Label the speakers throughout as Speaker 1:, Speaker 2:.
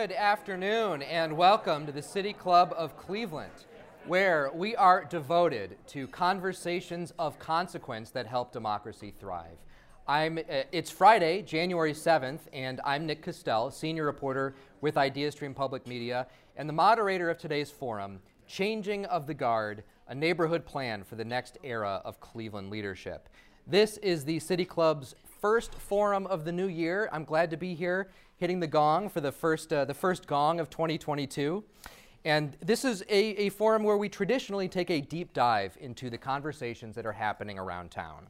Speaker 1: Good afternoon and welcome to the City Club of Cleveland, where we are devoted to conversations of consequence that help democracy thrive. I'm, uh, it's Friday, January 7th, and I'm Nick Castele, senior reporter with IdeaStream Public Media, and the moderator of today's forum, Changing of the Guard, a neighborhood plan for the next era of Cleveland leadership. This is the City Club's first forum of the new year. I'm glad to be here hitting the gong for the first, uh, the first gong of 2022. And this is a, a forum where we traditionally take a deep dive into the conversations that are happening around town.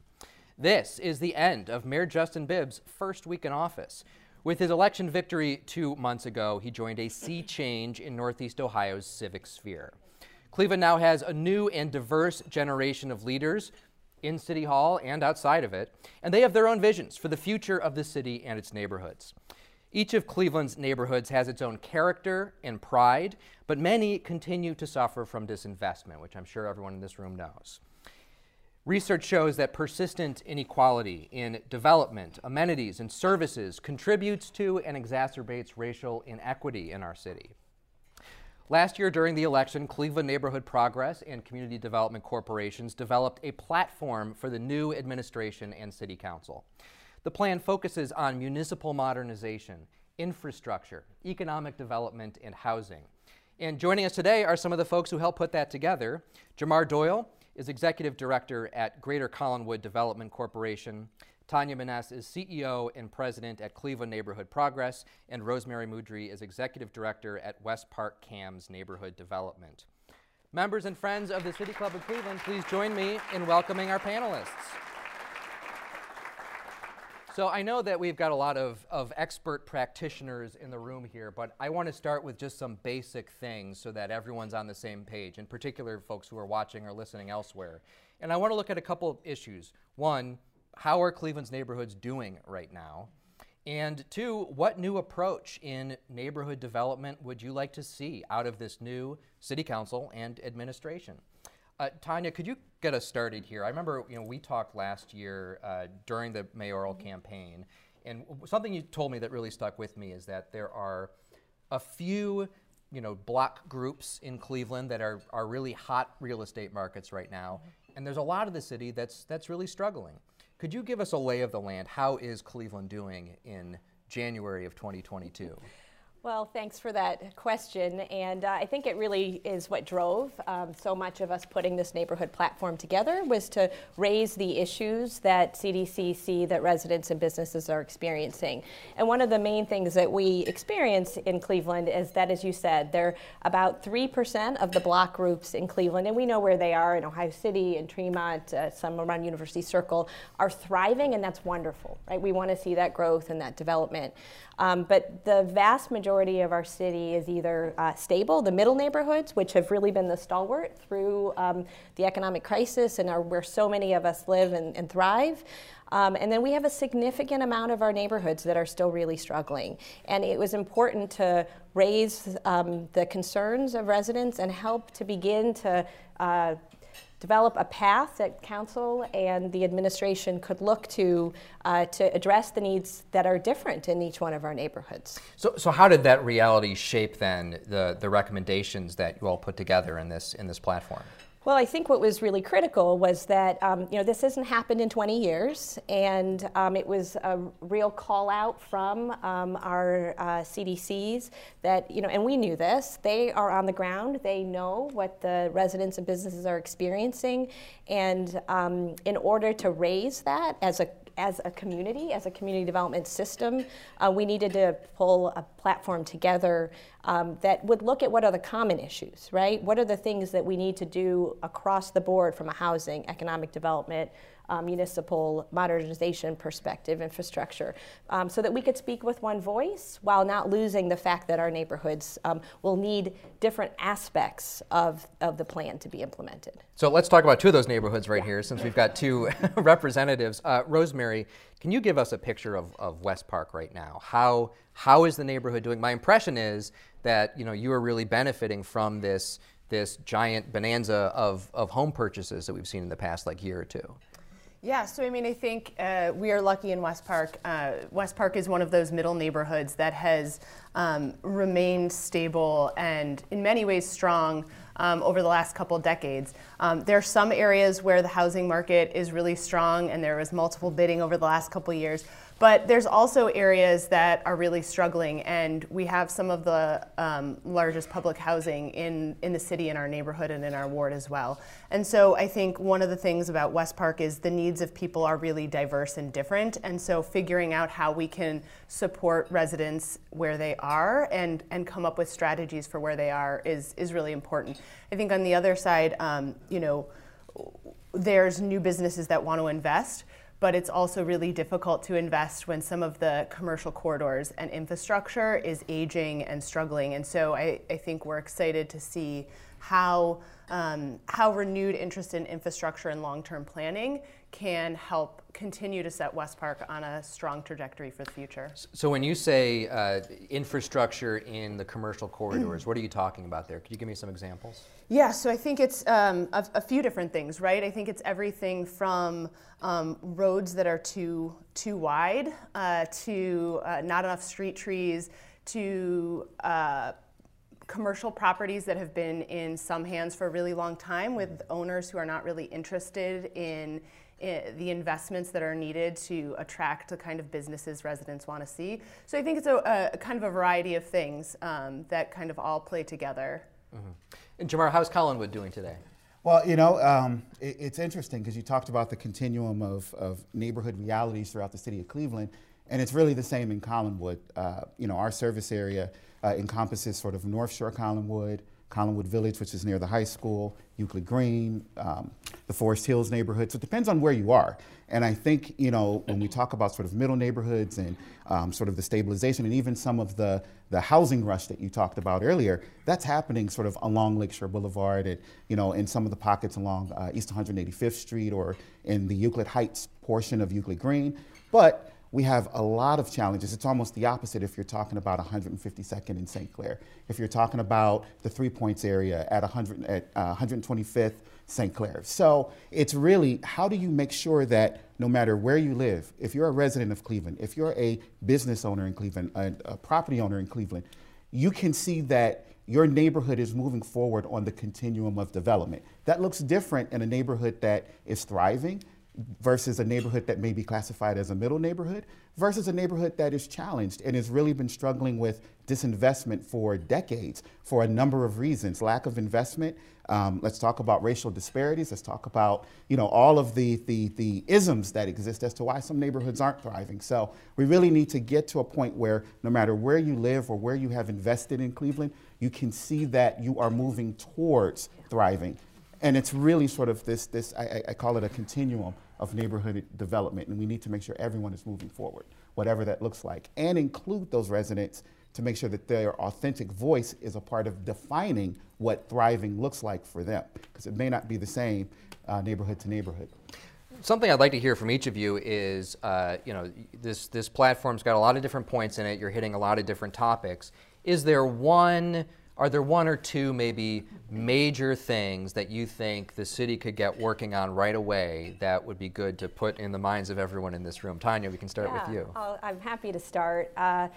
Speaker 1: This is the end of Mayor Justin Bibb's first week in office. With his election victory two months ago, he joined a sea change in Northeast Ohio's civic sphere. Cleveland now has a new and diverse generation of leaders in City Hall and outside of it, and they have their own visions for the future of the city and its neighborhoods. Each of Cleveland's neighborhoods has its own character and pride, but many continue to suffer from disinvestment, which I'm sure everyone in this room knows. Research shows that persistent inequality in development, amenities, and services contributes to and exacerbates racial inequity in our city. Last year during the election, Cleveland Neighborhood Progress and Community Development Corporations developed a platform for the new administration and city council. The plan focuses on municipal modernization, infrastructure, economic development, and housing. And joining us today are some of the folks who helped put that together. Jamar Doyle is Executive Director at Greater Collinwood Development Corporation. Tania Menesse is CEO and President at Cleveland Neighborhood Progress, and Rosemary Mudry is Executive Director at West Park Kamm's Neighborhood Development. Members and friends of the City Club of Cleveland, please join me in welcoming our panelists. So I know that we've got a lot of, of expert practitioners in the room here, but I want to start with just some basic things so that everyone's on the same page, in particular folks who are watching or listening elsewhere. And I want to look at a couple of issues. One, how are Cleveland's neighborhoods doing right now? And two, what new approach in neighborhood development would you like to see out of this new city council and administration? Uh, Tania, could you get us started here? I remember, you know, we talked last year uh, during the mayoral mm-hmm. campaign, and something you told me that really stuck with me is that there are a few, you know, block groups in Cleveland that are, are really hot real estate markets right now, mm-hmm. and there's a lot of the city that's that's really struggling. Could you give us a lay of the land? How is Cleveland doing in January of 2022?
Speaker 2: Well, thanks for that question. And uh, I think it really is what drove um, so much of us putting this neighborhood platform together was to raise the issues that CDC see that residents and businesses are experiencing. And one of the main things that we experience in Cleveland is that, as you said, there are about 3% of the block groups in Cleveland, and we know where they are in Ohio City and Tremont, uh, some around University Circle, are thriving, and that's wonderful, right? We want to see that growth and that development. Um, but the vast majority of our city is either uh, stable, the middle neighborhoods, which have really been the stalwart through um, the economic crisis and are where so many of us live and, and thrive. Um, and then we have a significant amount of our neighborhoods that are still really struggling. And it was important to raise um, the concerns of residents and help to begin to uh, develop a path that council and the administration could look to uh, to address the needs that are different in each one of our neighborhoods.
Speaker 1: So, so how did that reality shape then the, the recommendations that you all put together in this in this platform?
Speaker 2: Well, I think what was really critical was that um, you know this hasn't happened in 20 years, and um, it was a real call out from um, our uh, CDCs that you know, and we knew this. They are on the ground. They know what the residents and businesses are experiencing, and um, in order to raise that as a as a community, as a community development system, uh, we needed to pull a platform together um, that would look at what are the common issues, right? What are the things that we need to do across the board from a housing, economic development, uh, municipal modernization perspective, infrastructure, um, so that we could speak with one voice while not losing the fact that our neighborhoods um, will need different aspects of, of the plan to be implemented.
Speaker 1: So let's talk about two of those neighborhoods right here since we've got two representatives. Uh, Rosemary, can you give us a picture of, of West Park right now? How, how is the neighborhood doing? My impression is that you know you are really benefiting from this this giant bonanza of, of home purchases that we've seen in the past like year or two.
Speaker 3: Yeah, so I mean, I think uh, we are lucky in West Park. Uh, West Park is one of those middle neighborhoods that has um, remained stable and, in many ways, strong um, over the last couple decades. Um, there are some areas where the housing market is really strong, and there was multiple bidding over the last couple years. But there's also areas that are really struggling, and we have some of the um, largest public housing in, in the city, in our neighborhood, and in our ward as well. And so I think one of the things about West Park is the needs of people are really diverse and different. And so figuring out how we can support residents where they are and, and come up with strategies for where they are is, is really important. I think on the other side, um, you know, there's new businesses that want to invest but it's also really difficult to invest when some of the commercial corridors and infrastructure is aging and struggling. And so I, I think we're excited to see how, um, how renewed interest in infrastructure and long term planning can help continue to set West Park on a strong trajectory for the future.
Speaker 1: So, when you say uh, infrastructure in the commercial corridors, what are you talking about there? Could you give me some examples?
Speaker 3: Yeah, so I think it's um, a, a, few different things, right? I think it's everything from um, roads that are too too wide uh, to uh, not enough street trees to uh, commercial properties that have been in some hands for a really long time with owners who are not really interested in, in the investments that are needed to attract the kind of businesses residents want to see. So I think it's a, a kind of a variety of things um, that kind of all play together.
Speaker 1: Mm-hmm. And Jamar, how's Collinwood doing today?
Speaker 4: Well, you know, um, it, it's interesting because you talked about the continuum of, of neighborhood realities throughout the city of Cleveland, and it's really the same in Collinwood. Uh, you know, our service area uh, encompasses sort of North Shore Collinwood, Collinwood Village, which is near the high school, Euclid Green, um, the Forest Hills neighborhood. So it depends on where you are. And I think, you know, when we talk about sort of middle neighborhoods and um, sort of the stabilization and even some of the, the housing rush that you talked about earlier, that's happening sort of along Lakeshore Boulevard and, you know, in some of the pockets along uh, East 185th Street or in the Euclid Heights portion of Euclid Green. But we have a lot of challenges. It's almost the opposite if you're talking about 152nd in St. Clair. If you're talking about the Three Points area at, 100, at uh, 125th St. Clair. So it's really how do you make sure that no matter where you live, if you're a resident of Cleveland, if you're a business owner in Cleveland, a, a property owner in Cleveland, you can see that your neighborhood is moving forward on the continuum of development. That looks different in a neighborhood that is thriving versus a neighborhood that may be classified as a middle neighborhood versus a neighborhood that is challenged and has really been struggling with disinvestment for decades for a number of reasons. Lack of investment um, let's talk about racial disparities. Let's talk about you know all of the, the, the isms that exist as to why some neighborhoods aren't thriving. So we really need to get to a point where no matter where you live or where you have invested in cleveland you can see that you are moving towards thriving. And it's really sort of this, this I, I, call it a continuum of neighborhood development, and we need to make sure everyone is moving forward, whatever that looks like, and include those residents to make sure that their authentic voice is a part of defining what thriving looks like for them, because it may not be the same uh, neighborhood to neighborhood.
Speaker 1: Something I'd like to hear from each of you is, uh, you know, this this platform's got a lot of different points in it. You're hitting a lot of different topics. Is there one are there one or two maybe major things that you think the city could get working on right away that would be good to put in the minds of everyone in this room? Tania, we can start
Speaker 2: yeah,
Speaker 1: with you.
Speaker 2: i am happy to start. Uh,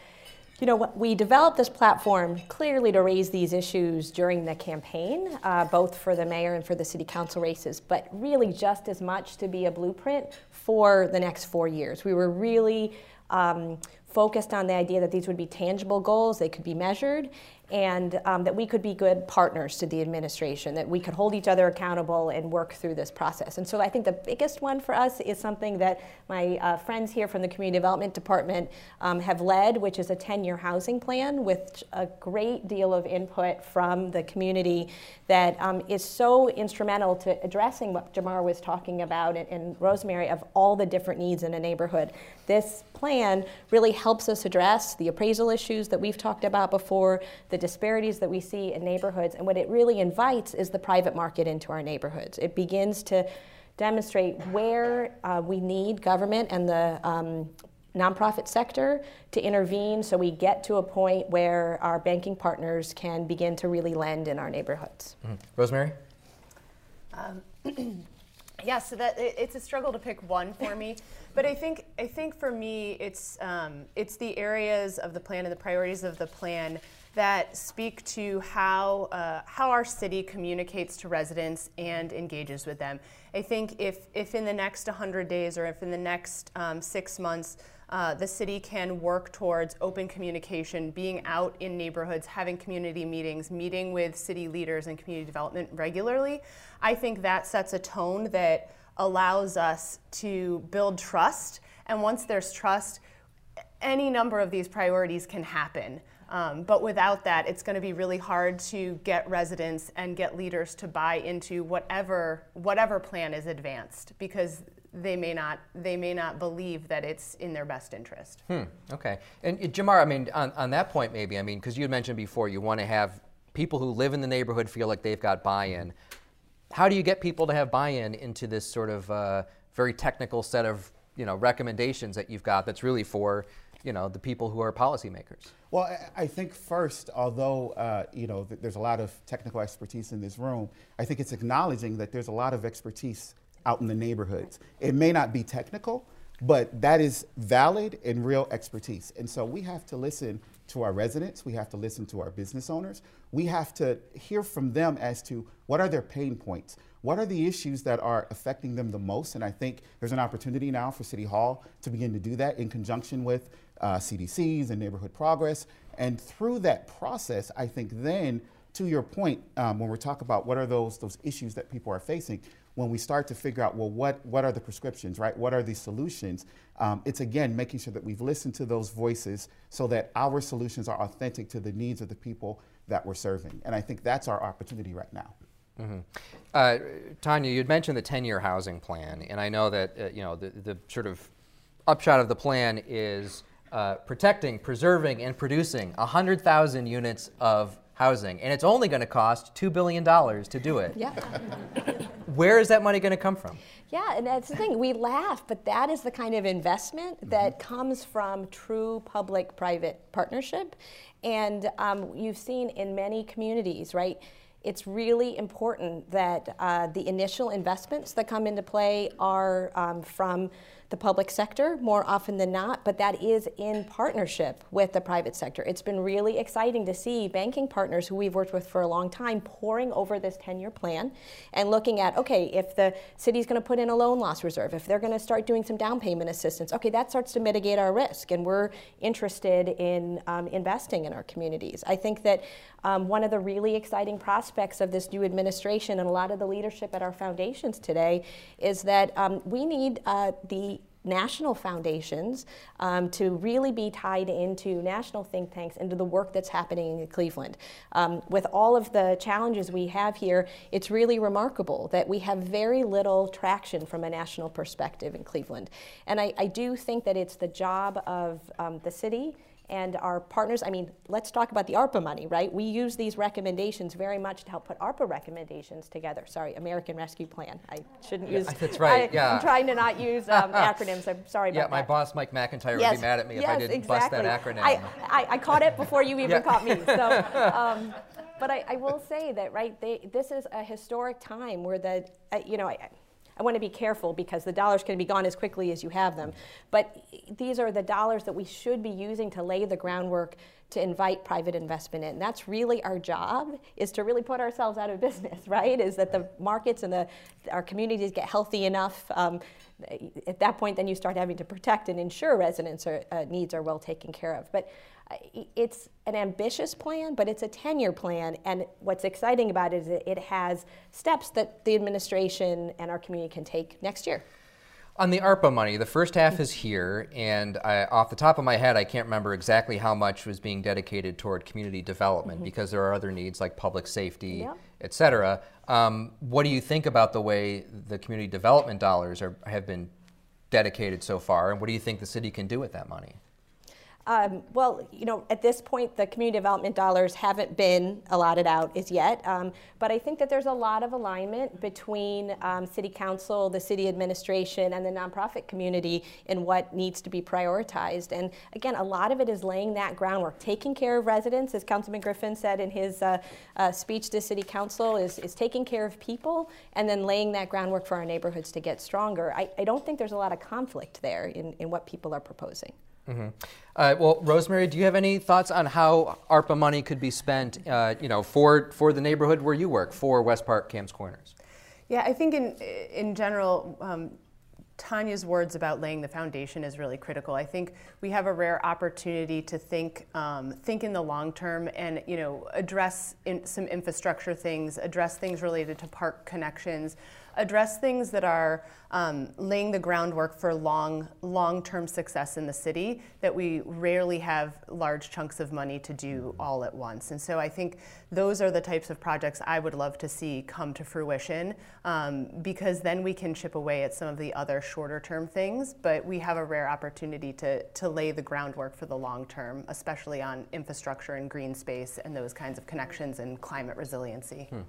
Speaker 2: you know, we developed this platform clearly to raise these issues during the campaign, uh, both for the mayor and for the city council races, but really just as much to be a blueprint for the next four years. We were really um, focused on the idea that these would be tangible goals, they could be measured, and um, that we could be good partners to the administration, that we could hold each other accountable and work through this process. And so I think the biggest one for us is something that my uh, friends here from the Community Development Department um, have led, which is a 10 year housing plan with a great deal of input from the community that um, is so instrumental to addressing what Jamar was talking about and, and Rosemary of all the different needs in a neighborhood. This plan really helps us address the appraisal issues that we've talked about before, the disparities that we see in neighborhoods, and what it really invites is the private market into our neighborhoods. It begins to demonstrate where uh, we need government and the um, nonprofit sector to intervene so we get to a point where our banking partners can begin to really lend in our neighborhoods.
Speaker 1: Mm-hmm. Rosemary?
Speaker 3: Um, yeah, so that it, it's a struggle to pick one for me. But I think I think for me, it's um, it's the areas of the plan and the priorities of the plan that speak to how uh, how our city communicates to residents and engages with them. I think if if in the next 100 days or if in the next um, six months. Uh, the city can work towards open communication, being out in neighborhoods, having community meetings, meeting with city leaders and community development regularly. I think that sets a tone that allows us to build trust. And once there's trust, any number of these priorities can happen. Um, but without that, it's going to be really hard to get residents and get leaders to buy into whatever whatever plan is advanced because they may not they may not believe that it's in their best interest.
Speaker 1: Hmm. Okay. And uh, Jamar, I mean, on, on that point, maybe I mean, because you mentioned before, you want to have people who live in the neighborhood feel like they've got buy-in how do you get people to have buy-in into this sort of uh, very technical set of you know recommendations that you've got that's really for you know the people who are policymakers?
Speaker 4: Well, I think first, although uh, you know there's a lot of technical expertise in this room, I think it's acknowledging that there's a lot of expertise out in the neighborhoods. It may not be technical, but that is valid and real expertise. And so we have to listen to our residents, we have to listen to our business owners, we have to hear from them as to what are their pain points, what are the issues that are affecting them the most. And I think there's an opportunity now for City Hall to begin to do that in conjunction with uh, CDCs and neighborhood progress. And through that process, I think then, to your point, um, when we talk about what are those, those issues that people are facing, when we start to figure out, well, what, what are the prescriptions, right? What are the solutions? Um, it's again making sure that we've listened to those voices so that our solutions are authentic to the needs of the people that we're serving. And I think that's our opportunity right now.
Speaker 1: Mm-hmm. Uh, Tania, you'd mentioned the 10-year housing plan, and I know that uh, you know the, the sort of upshot of the plan is uh, protecting, preserving, and producing 100,000 units of housing, and it's only going to cost $2 billion to do it.
Speaker 2: Yeah.
Speaker 1: Where is that money going to come from?
Speaker 2: Yeah, and that's the thing. We laugh, but that is the kind of investment mm-hmm. that comes from true public private partnership. And um, you've seen in many communities, right? It's really important that uh, the initial investments that come into play are um, from the public sector more often than not, but that is in partnership with the private sector. It's been really exciting to see banking partners who we've worked with for a long time pouring over this 10 year plan and looking at okay, if the city's going to put in a loan loss reserve, if they're going to start doing some down payment assistance, okay, that starts to mitigate our risk, and we're interested in um, investing in our communities. I think that um, one of the really exciting prospects of this new administration and a lot of the leadership at our foundations today is that um, we need uh, the national foundations um, to really be tied into national think tanks, into the work that's happening in Cleveland. Um, with all of the challenges we have here, it's really remarkable that we have very little traction from a national perspective in Cleveland. And I, I do think that it's the job of um, the city and our partners. I mean, let's talk about the ARPA money, right? We use these recommendations very much to help put ARPA recommendations together. Sorry, American Rescue Plan. I shouldn't use.
Speaker 1: That's right.
Speaker 2: I,
Speaker 1: yeah.
Speaker 2: I'm trying to not use um, acronyms. I'm sorry
Speaker 1: yeah,
Speaker 2: about
Speaker 1: my boss Mike McIntyre
Speaker 2: yes,
Speaker 1: would be mad at me
Speaker 2: yes,
Speaker 1: if I didn't
Speaker 2: exactly.
Speaker 1: bust that acronym.
Speaker 2: I, I, I, caught it before you even
Speaker 1: yeah.
Speaker 2: caught me. So. Um, but I, I, will say that, right, they, this is a historic time where the, uh, you know, I, I want to be careful because the dollars can be gone as quickly as you have them. But these are the dollars that we should be using to lay the groundwork to invite private investment in. That's really our job is to really put ourselves out of business, right? Is that the markets and the our communities get healthy enough. Um, at that point, then you start having to protect and ensure residents' are, uh, needs are well taken care of. But it's an ambitious plan, but it's a 10 year plan. And what's exciting about it is it has steps that the administration and our community can take next year.
Speaker 1: On the ARPA money, the first half is here, and I, off the top of my head, I can't remember exactly how much was being dedicated toward community development mm-hmm. because there are other needs like public safety, yep. et cetera. Um, what do you think about the way the community development dollars are, have been dedicated so far, and what do you think the city can do with that money?
Speaker 2: Um, well, you know, at this point, the community development dollars haven't been allotted out as yet, um, but I think that there's a lot of alignment between um, City Council, the City Administration, and the nonprofit community in what needs to be prioritized. And again, a lot of it is laying that groundwork, taking care of residents, as Councilman Griffin said in his uh, uh, speech to City Council, is, is taking care of people and then laying that groundwork for our neighborhoods to get stronger. I, I don't think there's a lot of conflict there in, in what people are proposing.
Speaker 1: Mm-hmm. Uh, well, Rosemary, do you have any thoughts on how ARPA money could be spent, uh, you know, for for the neighborhood where you work, for West Park Kamm's Corners?
Speaker 3: Yeah, I think in in general, um, Tania's words about laying the foundation is really critical. I think we have a rare opportunity to think um, think in the long term and you know address in some infrastructure things, address things related to park connections address things that are um, laying the groundwork for long, long-term success in the city that we rarely have large chunks of money to do all at once. And so I think those are the types of projects I would love to see come to fruition um, because then we can chip away at some of the other shorter-term things, but we have a rare opportunity to, to lay the groundwork for the long term, especially on infrastructure and green space and those kinds of connections and climate resiliency. Hmm.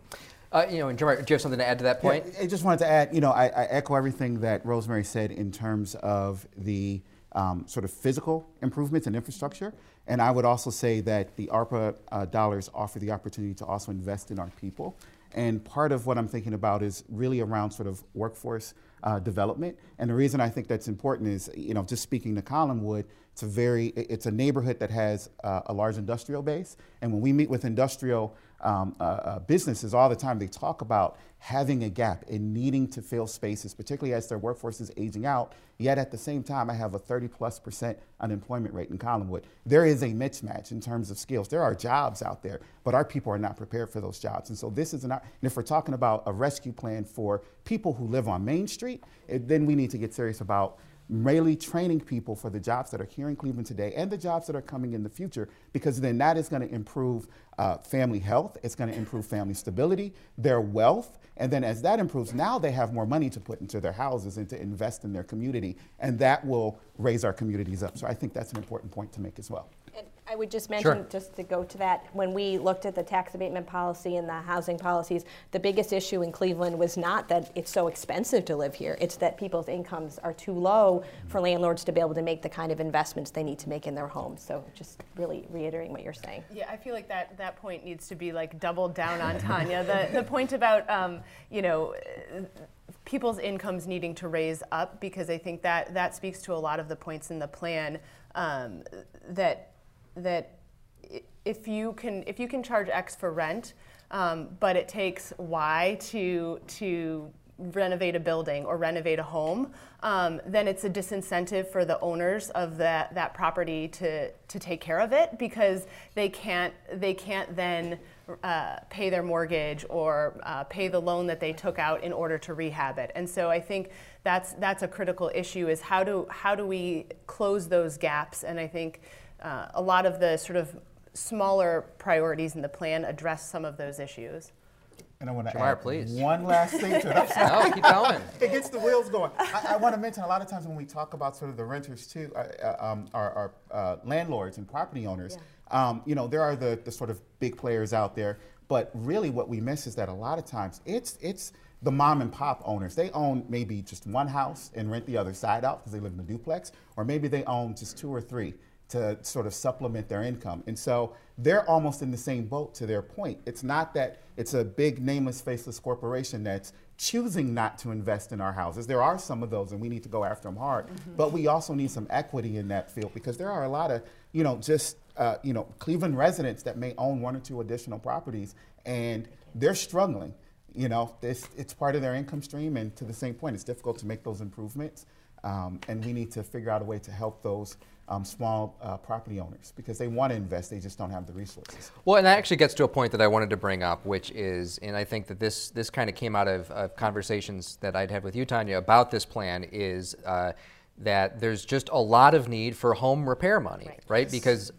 Speaker 1: Uh, you know, do you have something to add to that point?
Speaker 4: Yeah, I just wanted to add, you know, I, I, echo everything that Rosemary said in terms of the um, sort of physical improvements in infrastructure. And I would also say that the ARPA uh, dollars offer the opportunity to also invest in our people. And part of what I'm thinking about is really around sort of workforce uh, development. And the reason I think that's important is, you know, just speaking to Collinwood, it's a very, it's a neighborhood that has uh, a large industrial base. And when we meet with industrial um, uh, uh, businesses all the time, they talk about having a gap and needing to fill spaces, particularly as their workforce is aging out. Yet at the same time, I have a 30 plus percent unemployment rate in Collinwood. There is a mismatch in terms of skills. There are jobs out there, but our people are not prepared for those jobs. And so this is an, and if we're talking about a rescue plan for people who live on Main Street, then we need to get serious about really training people for the jobs that are here in Cleveland today and the jobs that are coming in the future, because then that is going to improve uh, family health, it's going to improve family stability, their wealth, and then as that improves, now they have more money to put into their houses and to invest in their community, and that will raise our communities up. So I think that's an important point to make as well.
Speaker 2: I would just mention,
Speaker 1: sure.
Speaker 2: just to go to that, when we looked at the tax abatement policy and the housing policies, the biggest issue in Cleveland was not that it's so expensive to live here, it's that people's incomes are too low for landlords to be able to make the kind of investments they need to make in their homes. So just really reiterating what you're saying.
Speaker 3: Yeah, I feel like that, that point needs to be like doubled down on Tania. the, the point about, um, you know, people's incomes needing to raise up because I think that that speaks to a lot of the points in the plan um, that that if you can if you can charge X for rent, um, but it takes Y to to renovate a building or renovate a home, um, then it's a disincentive for the owners of that, that property to, to take care of it because they can't they can't then uh, pay their mortgage or uh, pay the loan that they took out in order to rehab it. And so I think that's that's a critical issue is how do how do we close those gaps? And I think uh, a lot of the sort of smaller priorities in the plan address some of those issues.
Speaker 4: And I want to
Speaker 1: add please.
Speaker 4: one last thing to it.
Speaker 1: no, keep going.
Speaker 4: it gets the wheels going. I, I, want to mention a lot of times when we talk about sort of the renters too, uh, uh um, our, our uh, landlords and property owners. Yeah. Um, you know, there are the, the sort of big players out there, but really what we miss is that a lot of times it's it's the mom and pop owners. They own maybe just one house and rent the other side out because they live in a duplex, or maybe they own just two or three to sort of supplement their income. And so they're almost in the same boat to their point. It's not that it's a big nameless, faceless corporation that's choosing not to invest in our houses. There are some of those, and we need to go after them hard. Mm-hmm. But we also need some equity in that field because there are a lot of, you know, just uh, you know, Cleveland residents that may own one or two additional properties, and they're struggling. You know, this, it's part of their income stream, and to the same point, it's difficult to make those improvements. Um, and we need to figure out a way to help those um, small uh, property owners because they want to invest, they just don't have the resources.
Speaker 1: Well, and that actually gets to a point that I wanted to bring up, which is, and I think that this this kind of came out of, of conversations that I'd had with you, Tania, about this plan, is uh, that there's just a lot of need for home repair money, right? right? Because,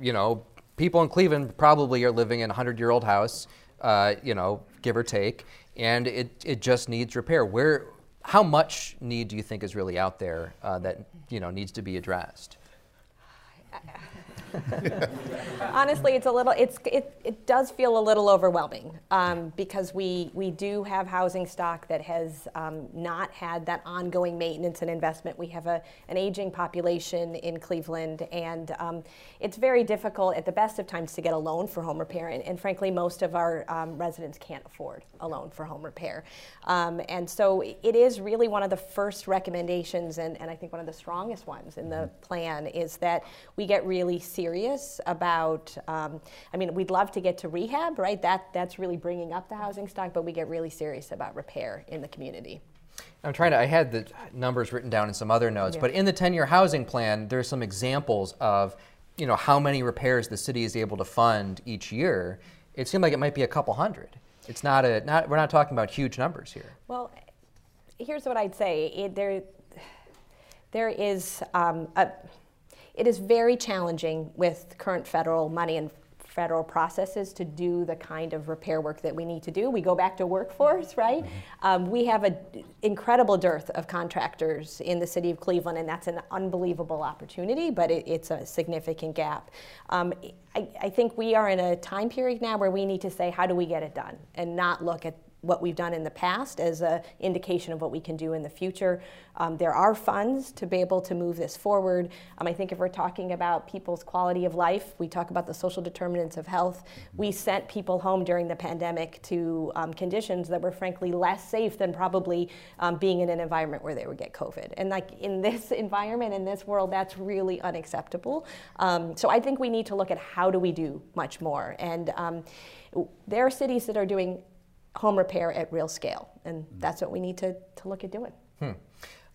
Speaker 1: you know, people in Cleveland probably are living in a hundred year old house, uh, you know, give or take, and it it just needs repair. Where how much need do you think is really out there uh, that you know needs to be addressed?
Speaker 2: I, Honestly, it's a little. It's it, it does feel a little overwhelming um, because we we do have housing stock that has um, not had that ongoing maintenance and investment. We have a an aging population in Cleveland, and um, it's very difficult at the best of times to get a loan for home repair. And, and frankly, most of our um, residents can't afford a loan for home repair. Um, and so it is really one of the first recommendations, and, and I think one of the strongest ones in the plan is that we get really serious about. Um, I mean, we'd love to get to rehab, right? That that's really bringing up the housing stock, but we get really serious about repair in the community.
Speaker 1: I'm trying to. I had the numbers written down in some other notes, yeah. but in the 10-year housing plan, there's some examples of, you know, how many repairs the city is able to fund each year. It seemed like it might be a couple hundred. It's not a. Not we're not talking about huge numbers here.
Speaker 2: Well, here's what I'd say. It, there, there is um, a it is very challenging with current federal money and federal processes to do the kind of repair work that we need to do. We go back to workforce, right? Mm-hmm. Um, we have an incredible dearth of contractors in the city of Cleveland, and that's an unbelievable opportunity, but it, it's a significant gap. Um, I, I think we are in a time period now where we need to say, how do we get it done? And not look at what we've done in the past as an indication of what we can do in the future. Um, there are funds to be able to move this forward. Um, I think if we're talking about people's quality of life, we talk about the social determinants of health. We sent people home during the pandemic to um, conditions that were frankly less safe than probably um, being in an environment where they would get COVID. And like in this environment, in this world, that's really unacceptable. Um, so I think we need to look at how do we do much more. And um, there are cities that are doing home repair at real scale. And that's what we need to, to look at doing.
Speaker 1: Hmm.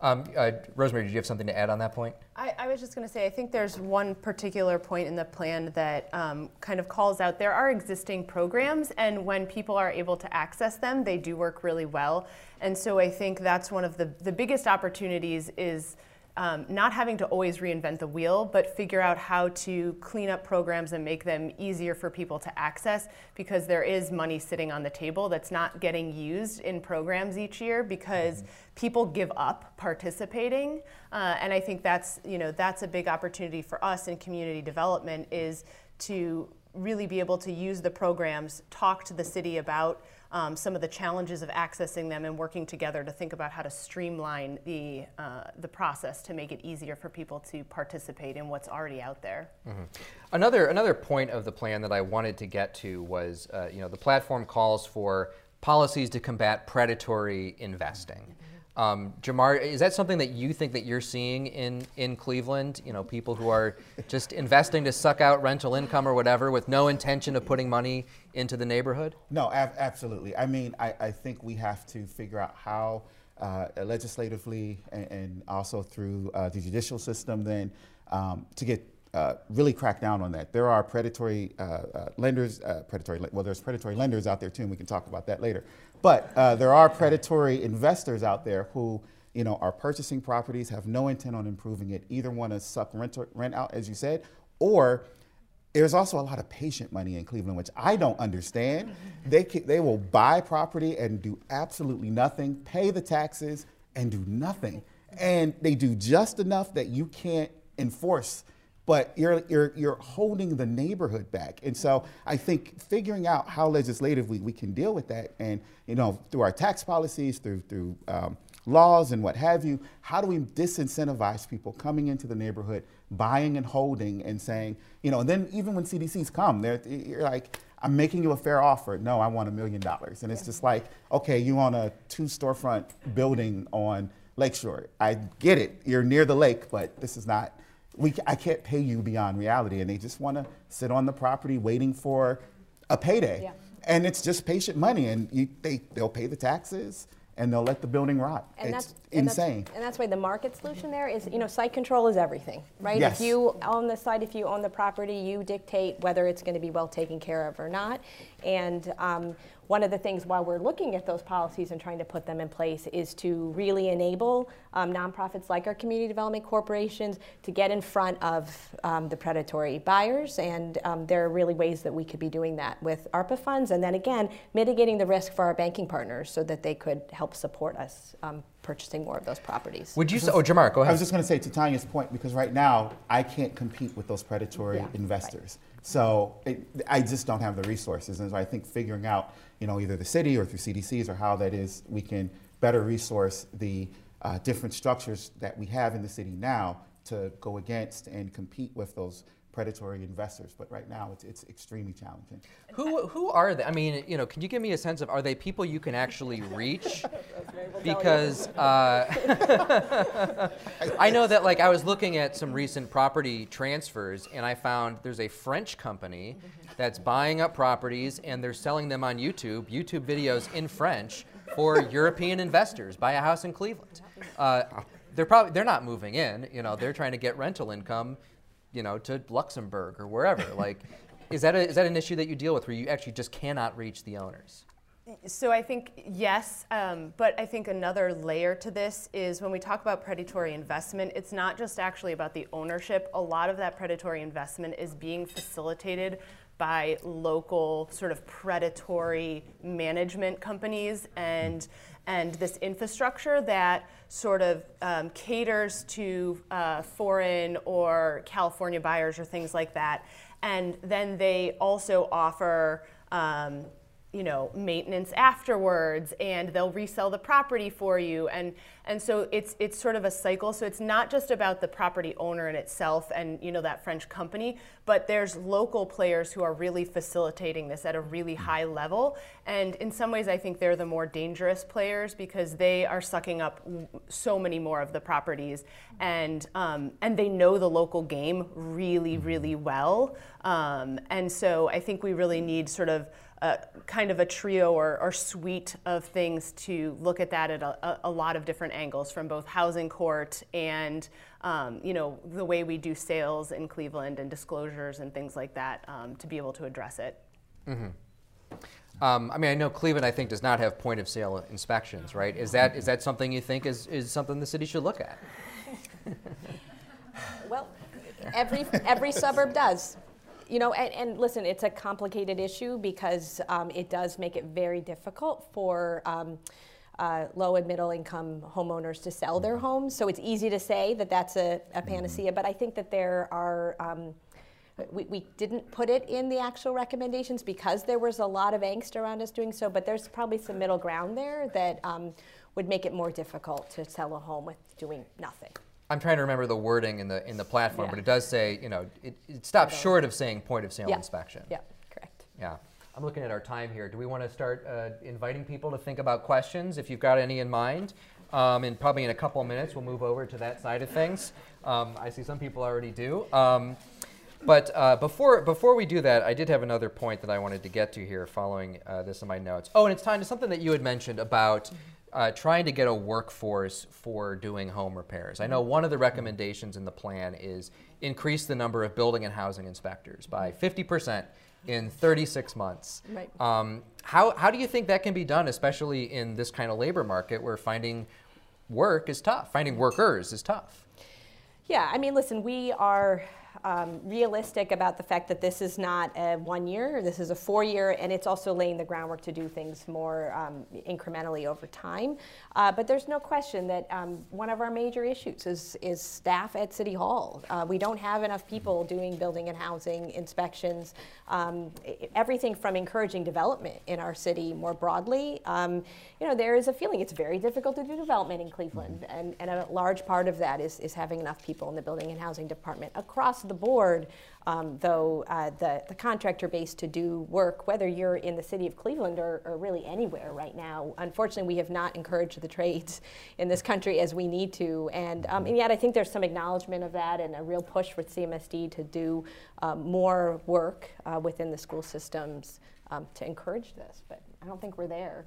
Speaker 1: Um, uh, Rosemary, did you have something to add on that point?
Speaker 3: I, I was just going to say, I think there's one particular point in the plan that um, kind of calls out there are existing programs, and when people are able to access them, they do work really well. And so I think that's one of the, the biggest opportunities is um, not having to always reinvent the wheel, but figure out how to clean up programs and make them easier for people to access because there is money sitting on the table that's not getting used in programs each year because mm-hmm. people give up participating. Uh, and I think that's, you know, that's a big opportunity for us in community development is to really be able to use the programs, talk to the city about um, some of the challenges of accessing them and working together to think about how to streamline the, uh, the process to make it easier for people to participate in what's already out there.
Speaker 1: Mm-hmm. Another, another point of the plan that I wanted to get to was, uh, you know, the platform calls for policies to combat predatory investing. Mm-hmm. Um, Jamar, is that something that you think that you're seeing in, in Cleveland? You know, people who are just investing to suck out rental income or whatever with no intention of putting money into the neighborhood?
Speaker 4: No, ab- absolutely. I mean, I, I think we have to figure out how uh, legislatively and, and, also through uh, the judicial system then um, to get uh, really crack down on that. There are predatory uh, uh, lenders, uh, predatory, well, there's predatory lenders out there too, and we can talk about that later. But uh, there are predatory investors out there who, you know, are purchasing properties, have no intent on improving it, either want to suck rent, rent out, as you said, or there's also a lot of patient money in Cleveland, which I don't understand. They, they will buy property and do absolutely nothing, pay the taxes, and do nothing. And they do just enough that you can't enforce but you're, you're, you're holding the neighborhood back. And so I think figuring out how legislatively we can deal with that and, you know, through our tax policies, through, through um, laws and what have you, how do we disincentivize people coming into the neighborhood, buying and holding and saying, you know, and then even when CDCs come, they're, you're like, I'm making you a fair offer. No, I want a million dollars. And it's just like, okay, you own a two storefront building on Lakeshore. I get it. You're near the lake, but this is not, we, I can't pay you beyond reality. And they just want to sit on the property waiting for a payday.
Speaker 2: Yeah.
Speaker 4: And it's just patient money. And you, they, they'll pay the taxes and they'll let the building rot.
Speaker 2: And
Speaker 4: it's
Speaker 2: that's and that's-
Speaker 4: insane.
Speaker 2: and that's why the market solution there is, you know, site control is everything, right?
Speaker 4: Yes.
Speaker 2: If you own the site, if you own the property, you dictate whether it's going to be well taken care of or not. And um, one of the things while we're looking at those policies and trying to put them in place is to really enable um, nonprofits like our community development corporations to get in front of um, the predatory buyers. And um, there are really ways that we could be doing that with ARPA funds. And then again, mitigating the risk for our banking partners so that they could help support us um, purchasing more of those properties.
Speaker 1: Would you say, oh, Jamar, go ahead.
Speaker 4: I was just going to say to Tania's point, because right now I can't compete with those predatory
Speaker 2: Yeah, right.
Speaker 4: investors. So it, I just don't have the resources. And so I think figuring out, you know, either the city or through CDCs or how that is, we can better resource the uh, different structures that we have in the city now to go against and compete with those predatory investors. But right now it's, it's extremely challenging.
Speaker 1: Who who are they? I mean, you know, can you give me a sense of are they people you can actually reach? Because uh, I know that like I was looking at some recent property transfers and I found there's a French company that's buying up properties and they're selling them on YouTube, YouTube videos in French for European investors. Buy a house in Cleveland. Uh, they're probably they're not moving in. You know, they're trying to get rental income you know, to Luxembourg or wherever. Like, is that a, is that an issue that you deal with where you actually just cannot reach the owners?
Speaker 3: So I think yes, um, but I think another layer to this is when we talk about predatory investment, it's not just actually about the ownership. A lot of that predatory investment is being facilitated by local sort of predatory management companies and and this infrastructure that sort of um, caters to uh, foreign or California buyers or things like that, and then they also offer. Um, you know maintenance afterwards and they'll resell the property for you. And and so it's it's sort of a cycle. So it's not just about the property owner in itself and you know that French company but there's local players who are really facilitating this at a really high level. And in some ways I think they're the more dangerous players because they are sucking up so many more of the properties. And um, and they know the local game really really well. Um, and so I think we really need sort of a, kind of a trio or, or suite of things to look at that at a, a lot of different angles from both housing court and um, you know the way we do sales in Cleveland and disclosures and things like that um, to be able to address it.
Speaker 1: Um, I mean, I know Cleveland, I think, does not have point of sale inspections, right? Is that is that something you think is, is something the city should look at?
Speaker 2: Well, every, every suburb does. You know, and, and listen, it's a complicated issue because um, it does make it very difficult for um, uh, low and middle income homeowners to sell their homes. So it's easy to say that that's a, a panacea, but I think that there are. Um, we, we didn't put it in the actual recommendations because there was a lot of angst around us doing so, but there's probably some middle ground there that um, would make it more difficult to sell a home with doing nothing.
Speaker 1: I'm trying to remember the wording in the in the platform,
Speaker 2: Yeah.
Speaker 1: but it does say, you know, it, it stops short of saying point of sale
Speaker 2: Yeah.
Speaker 1: inspection.
Speaker 2: Yeah, correct.
Speaker 1: Yeah. I'm looking at our time here. Do we want to start uh, inviting people to think about questions if you've got any in mind? Um, and probably in a couple of minutes, we'll move over to that side of things. Um, I see some people already do. Um, but uh, before, before we do that, I did have another point that I wanted to get to here following uh, this in my notes. Oh, and it's time to something that you had mentioned about uh, trying to get a workforce for doing home repairs. I know one of the recommendations in the plan is increase the number of building and housing inspectors by 50% in 36 months.
Speaker 2: Right.
Speaker 1: Um, how, how do you think that can be done, especially in this kind of labor market where finding work is tough, finding workers is tough?
Speaker 2: Yeah, I mean, listen, we are um, realistic about the fact that this is not a one year, this is a four year, and it's also laying the groundwork to do things more um, incrementally over time. Uh, but there's no question that um, one of our major issues is, is staff at City Hall. Uh, we don't have enough people doing building and housing inspections, um, everything from encouraging development in our city more broadly. Um, you know, there is a feeling it's very difficult to do development in Cleveland, and, and a large part of that is, is having enough people in the building and housing department across across the board, um, though uh, the, the contractor base to do work, whether you're in the city of Cleveland or, or, really anywhere right now. Unfortunately, we have not encouraged the trades in this country as we need to. And, um, and yet, I think there's some acknowledgement of that and a real push with CMSD to do um, more work uh, within the school systems um, to encourage this. But I don't think we're there.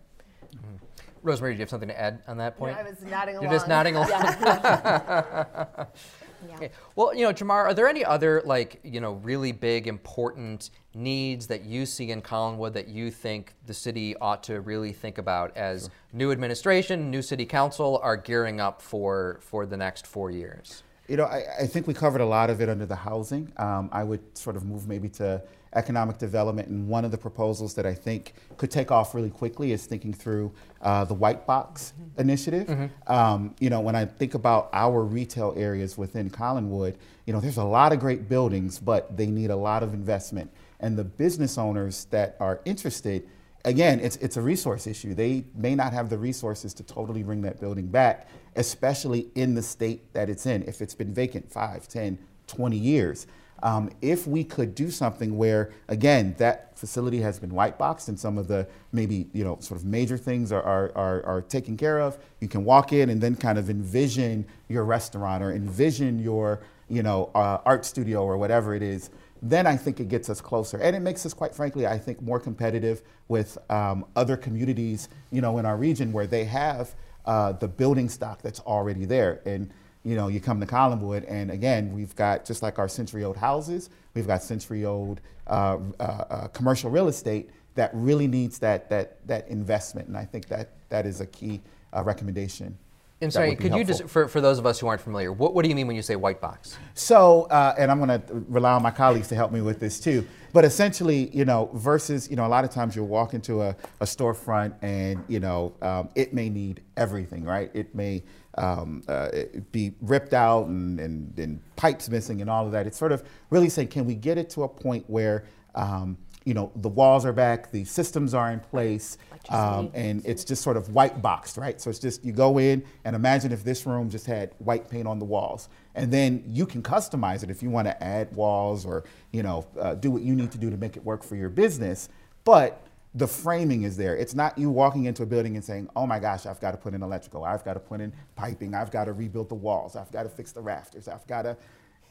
Speaker 1: Mm-hmm. Rosemary, do you have something to add on that point?
Speaker 3: I was nodding
Speaker 1: You're
Speaker 3: along.
Speaker 1: just nodding along. Yeah. Yeah. Okay. Well, you know, Jamar, are there any other like you know really big important needs that you see in Collinwood that you think the city ought to really think about as sure. new administration, new city council are gearing up for for the next four years?
Speaker 4: You know, I, I think we covered a lot of it under the housing. Um, I would sort of move maybe to economic development. And one of the proposals that I think could take off really quickly is thinking through uh, the White Box mm-hmm. initiative. Mm-hmm. Um, you know, when I think about our retail areas within Collinwood, you know, there's a lot of great buildings, but they need a lot of investment. And the business owners that are interested, again, it's, it's a resource issue. They may not have the resources to totally bring that building back, especially in the state that it's in. If it's been vacant 5, 10, 20 years. Um, if we could do something where, again, that facility has been white boxed and some of the maybe you know sort of major things are, are, are, are taken care of, you can walk in and then kind of envision your restaurant or envision your you know uh, art studio or whatever it is. Then I think it gets us closer, and it makes us, quite frankly, I think, more competitive with um, other communities, you know, in our region where they have uh, the building stock that's already there. And you know, you come to Collinwood, and again, we've got just like our century old houses, we've got century old uh, uh, uh, commercial real estate that really needs that that that investment, and I think that that is a key uh, recommendation.
Speaker 1: And sorry, could helpful. you just, for, for those of us who aren't familiar, what, what do you mean when you say white box?
Speaker 4: So, uh, and I'm going to rely on my colleagues to help me with this too. But essentially, you know, versus, you know, a lot of times you'll walk into a, a storefront and, you know, um, it may need everything, right? It may um, uh, be ripped out and, and, and, pipes missing and all of that. It's sort of really saying, can we get it to a point where um, you know the walls are back, the systems are in place, um, and it's just sort of white boxed, right? So it's just you go in and imagine if this room just had white paint on the walls, and then you can customize it if you want to add walls or you know uh, do what you need to do to make it work for your business, but the framing is there. It's not you walking into a building and saying, oh my gosh, I've got to put in electrical, I've got to put in piping, I've got to rebuild the walls, I've got to fix the rafters, I've got to.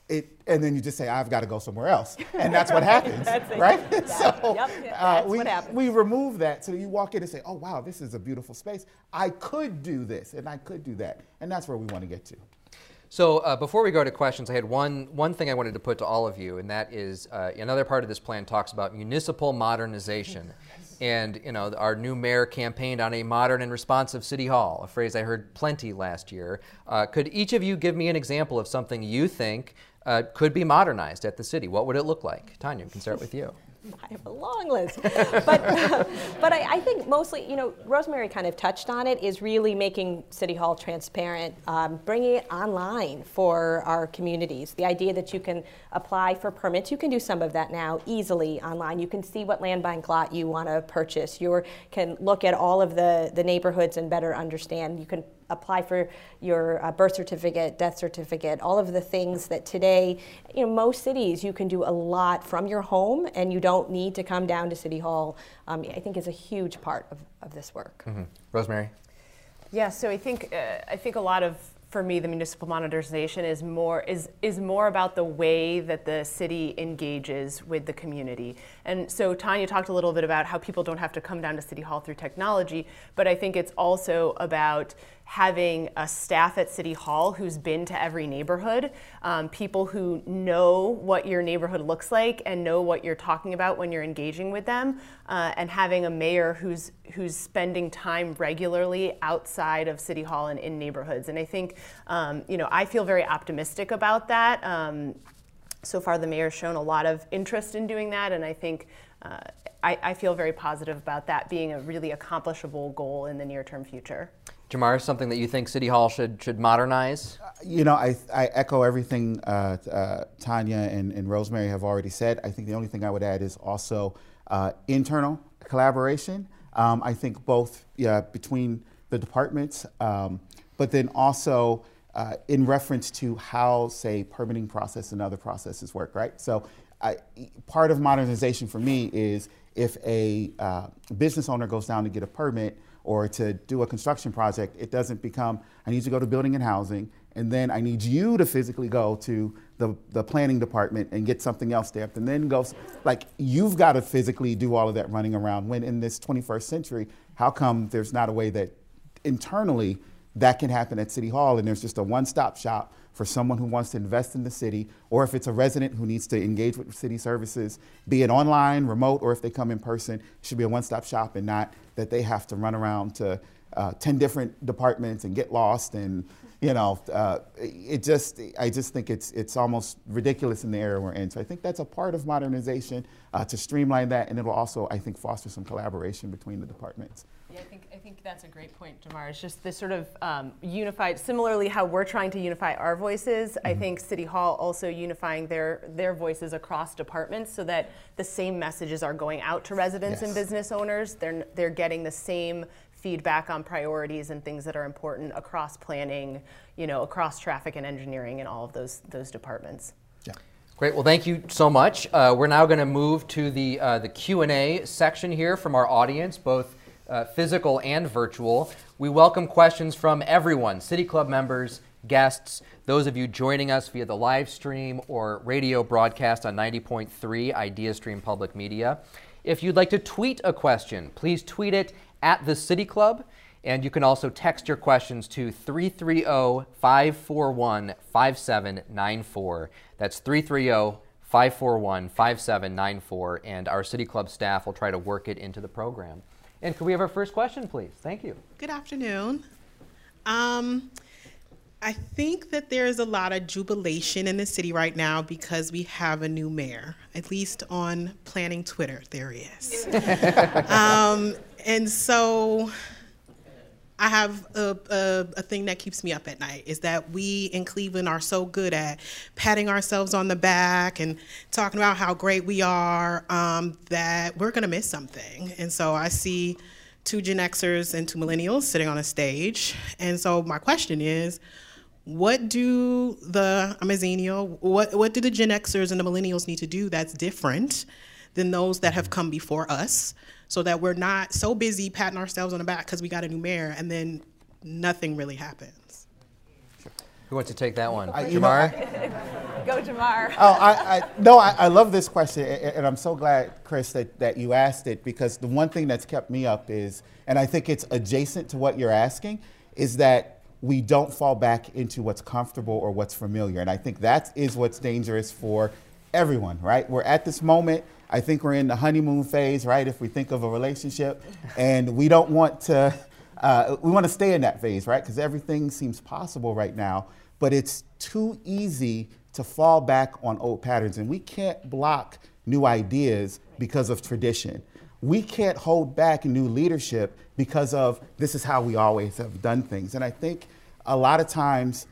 Speaker 4: It, and then you just say, I've got to go somewhere else. And that's what happens, that's right? so
Speaker 2: yep, uh,
Speaker 4: we, we remove that. So you walk in and say, oh, wow, this is a beautiful space. I could do this and I could do that. And that's where we want to get to.
Speaker 1: So uh, before we go to questions, I had one one thing I wanted to put to all of you, and that is uh, another part of this plan talks about municipal modernization. And you know, our new mayor campaigned on a modern and responsive city hall, a phrase I heard plenty last year. Uh, could each of you give me an example of something you think uh, could be modernized at the city? What would it look like? Tania, we can start with you.
Speaker 2: I have a long list. but but I, I, think mostly, you know, Rosemary kind of touched on it, is really making City Hall transparent, um, bringing it online for our communities. The idea that you can apply for permits, you can do some of that now easily online. You can see what land bank lot you want to purchase. You can look at all of the, the neighborhoods and better understand. You can apply for your uh, birth certificate, death certificate, all of the things that today, you know, most cities you can do a lot from your home and you don't need to come down to City Hall. Um, I think is a huge part of, of this work.
Speaker 1: Mm-hmm. Rosemary?
Speaker 3: Yeah, so I think, uh, I think a lot of for me, the municipal modernization is more is is more about the way that the city engages with the community. And so Tania talked a little bit about how people don't have to come down to City Hall through technology, but I think it's also about having a staff at City Hall who's been to every neighborhood, um, people who know what your neighborhood looks like and know what you're talking about when you're engaging with them, uh, and having a mayor who's who's spending time regularly outside of City Hall and in neighborhoods. And I think, um, you know, I feel very optimistic about that. Um, so far, the mayor's shown a lot of interest in doing that, and I think. Uh, I, I feel very positive about that being a really accomplishable goal in the near term future.
Speaker 1: Jamar, something that you think City Hall should should modernize? Uh,
Speaker 4: you know, I, I echo everything uh, uh, Tania and, and, Rosemary have already said. I think the only thing I would add is also uh, internal collaboration. Um, I think both yeah, between the departments, um, but then also uh, in reference to how, say, permitting process and other processes work, right? So, I, part of modernization for me is if a uh, business owner goes down to get a permit or to do a construction project, it doesn't become, I need to go to building and housing, and then I need you to physically go to the, the planning department and get something else stamped, and then go, like, you've got to physically do all of that running around. When in this 21st century, how come there's not a way that internally that can happen at City Hall and there's just a one stop shop for someone who wants to invest in the city, or if it's a resident who needs to engage with city services, be it online, remote, or if they come in person, should be a one stop shop and not that they have to run around to uh, 10 different departments and get lost and you know uh, it just i just think it's it's almost ridiculous in the era we're in. So i think that's a part of modernization uh, to streamline that and it'll also i think foster some collaboration between the departments
Speaker 3: yeah, I think I think that's a great point, Jamar. It's just this sort of um, unified. Similarly, how we're trying to unify our voices, mm-hmm. I think City Hall also unifying their their voices across departments, so that the same messages are going out to residents yes. and business owners. They're they're getting the same feedback on priorities and things that are important across planning, you know, across traffic and engineering and all of those those departments.
Speaker 1: Yeah. Great. Well, thank you so much. Uh, we're now going to move to the uh, the Q and A section here from our audience, both uh, physical and virtual. We welcome questions from everyone City Club members, guests, those of you joining us via the live stream or radio broadcast on 90.3 IdeaStream Public Media. If you'd like to tweet a question, please tweet it at the City Club. And you can also text your questions to 330 541 5794. That's 330 541 5794. And our City Club staff will try to work it into the program. And could we have our first question, please? Thank you.
Speaker 5: Good afternoon. Um, I think that there is a lot of jubilation in the city right now because we have a new mayor. At least on planning Twitter, there is. um, and so I have a, a, a, thing that keeps me up at night is that we in Cleveland are so good at patting ourselves on the back and talking about how great we are um, that we're going to miss something. And so I see two Gen Xers and two millennials sitting on a stage. And so my question is, what do the I'm a what what do the Gen Xers and the millennials need to do that's different than those that have come before us so that we're not so busy patting ourselves on the back because we got a new mayor and then nothing really happens.
Speaker 1: Who wants to take that one? I, Jamar?
Speaker 2: Go, Jamar.
Speaker 4: oh, I, I no, I, I, love this question, and I'm so glad, Chris, that, that you asked it because the one thing that's kept me up is, and I think it's adjacent to what you're asking, is that we don't fall back into what's comfortable or what's familiar. And I think that is what's dangerous for everyone, right? We're at this moment I think we're in the honeymoon phase, right? If we think of a relationship, and we don't want to, uh, we want to stay in that phase, right? Because everything seems possible right now, but it's too easy to fall back on old patterns, and we can't block new ideas because of tradition. We can't hold back new leadership because of this is how we always have done things. And I think a lot of times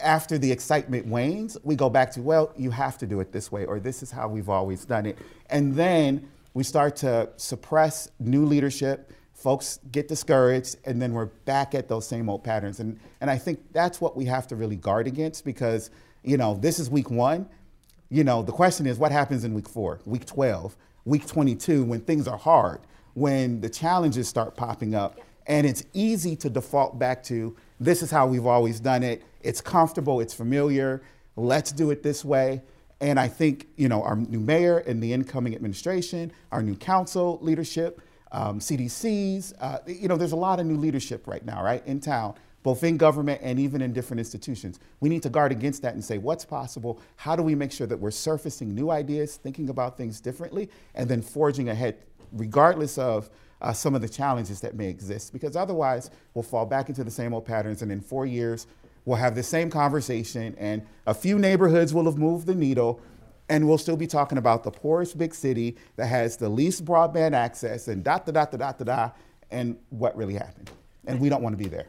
Speaker 4: after the excitement wanes, we go back to, well, you have to do it this way, or this is how we've always done it. And then we start to suppress new leadership. Folks get discouraged, and then we're back at those same old patterns. And, and I think that's what we have to really guard against because, you know, this is week one. You know, the question is what happens in week four, week 12, week 22, when things are hard, when the challenges start popping up. And it's easy to default back to this is how we've always done it it's comfortable, it's familiar. Let's do it this way. And I think, you know, our new mayor and the incoming administration, our new council leadership, um, CDCs, uh, you know, there's a lot of new leadership right now, right, in town, both in government and even in different institutions. We need to guard against that and say, what's possible? How do we make sure that we're surfacing new ideas, thinking about things differently, and then forging ahead, regardless of uh, some of the challenges that may exist? Because otherwise, we'll fall back into the same old patterns, and in four years, we'll have the same conversation, and a few neighborhoods will have moved the needle, and we'll still be talking about the poorest big city that has the least broadband access, and da da da da da da, and what really happened. And we don't want to be there.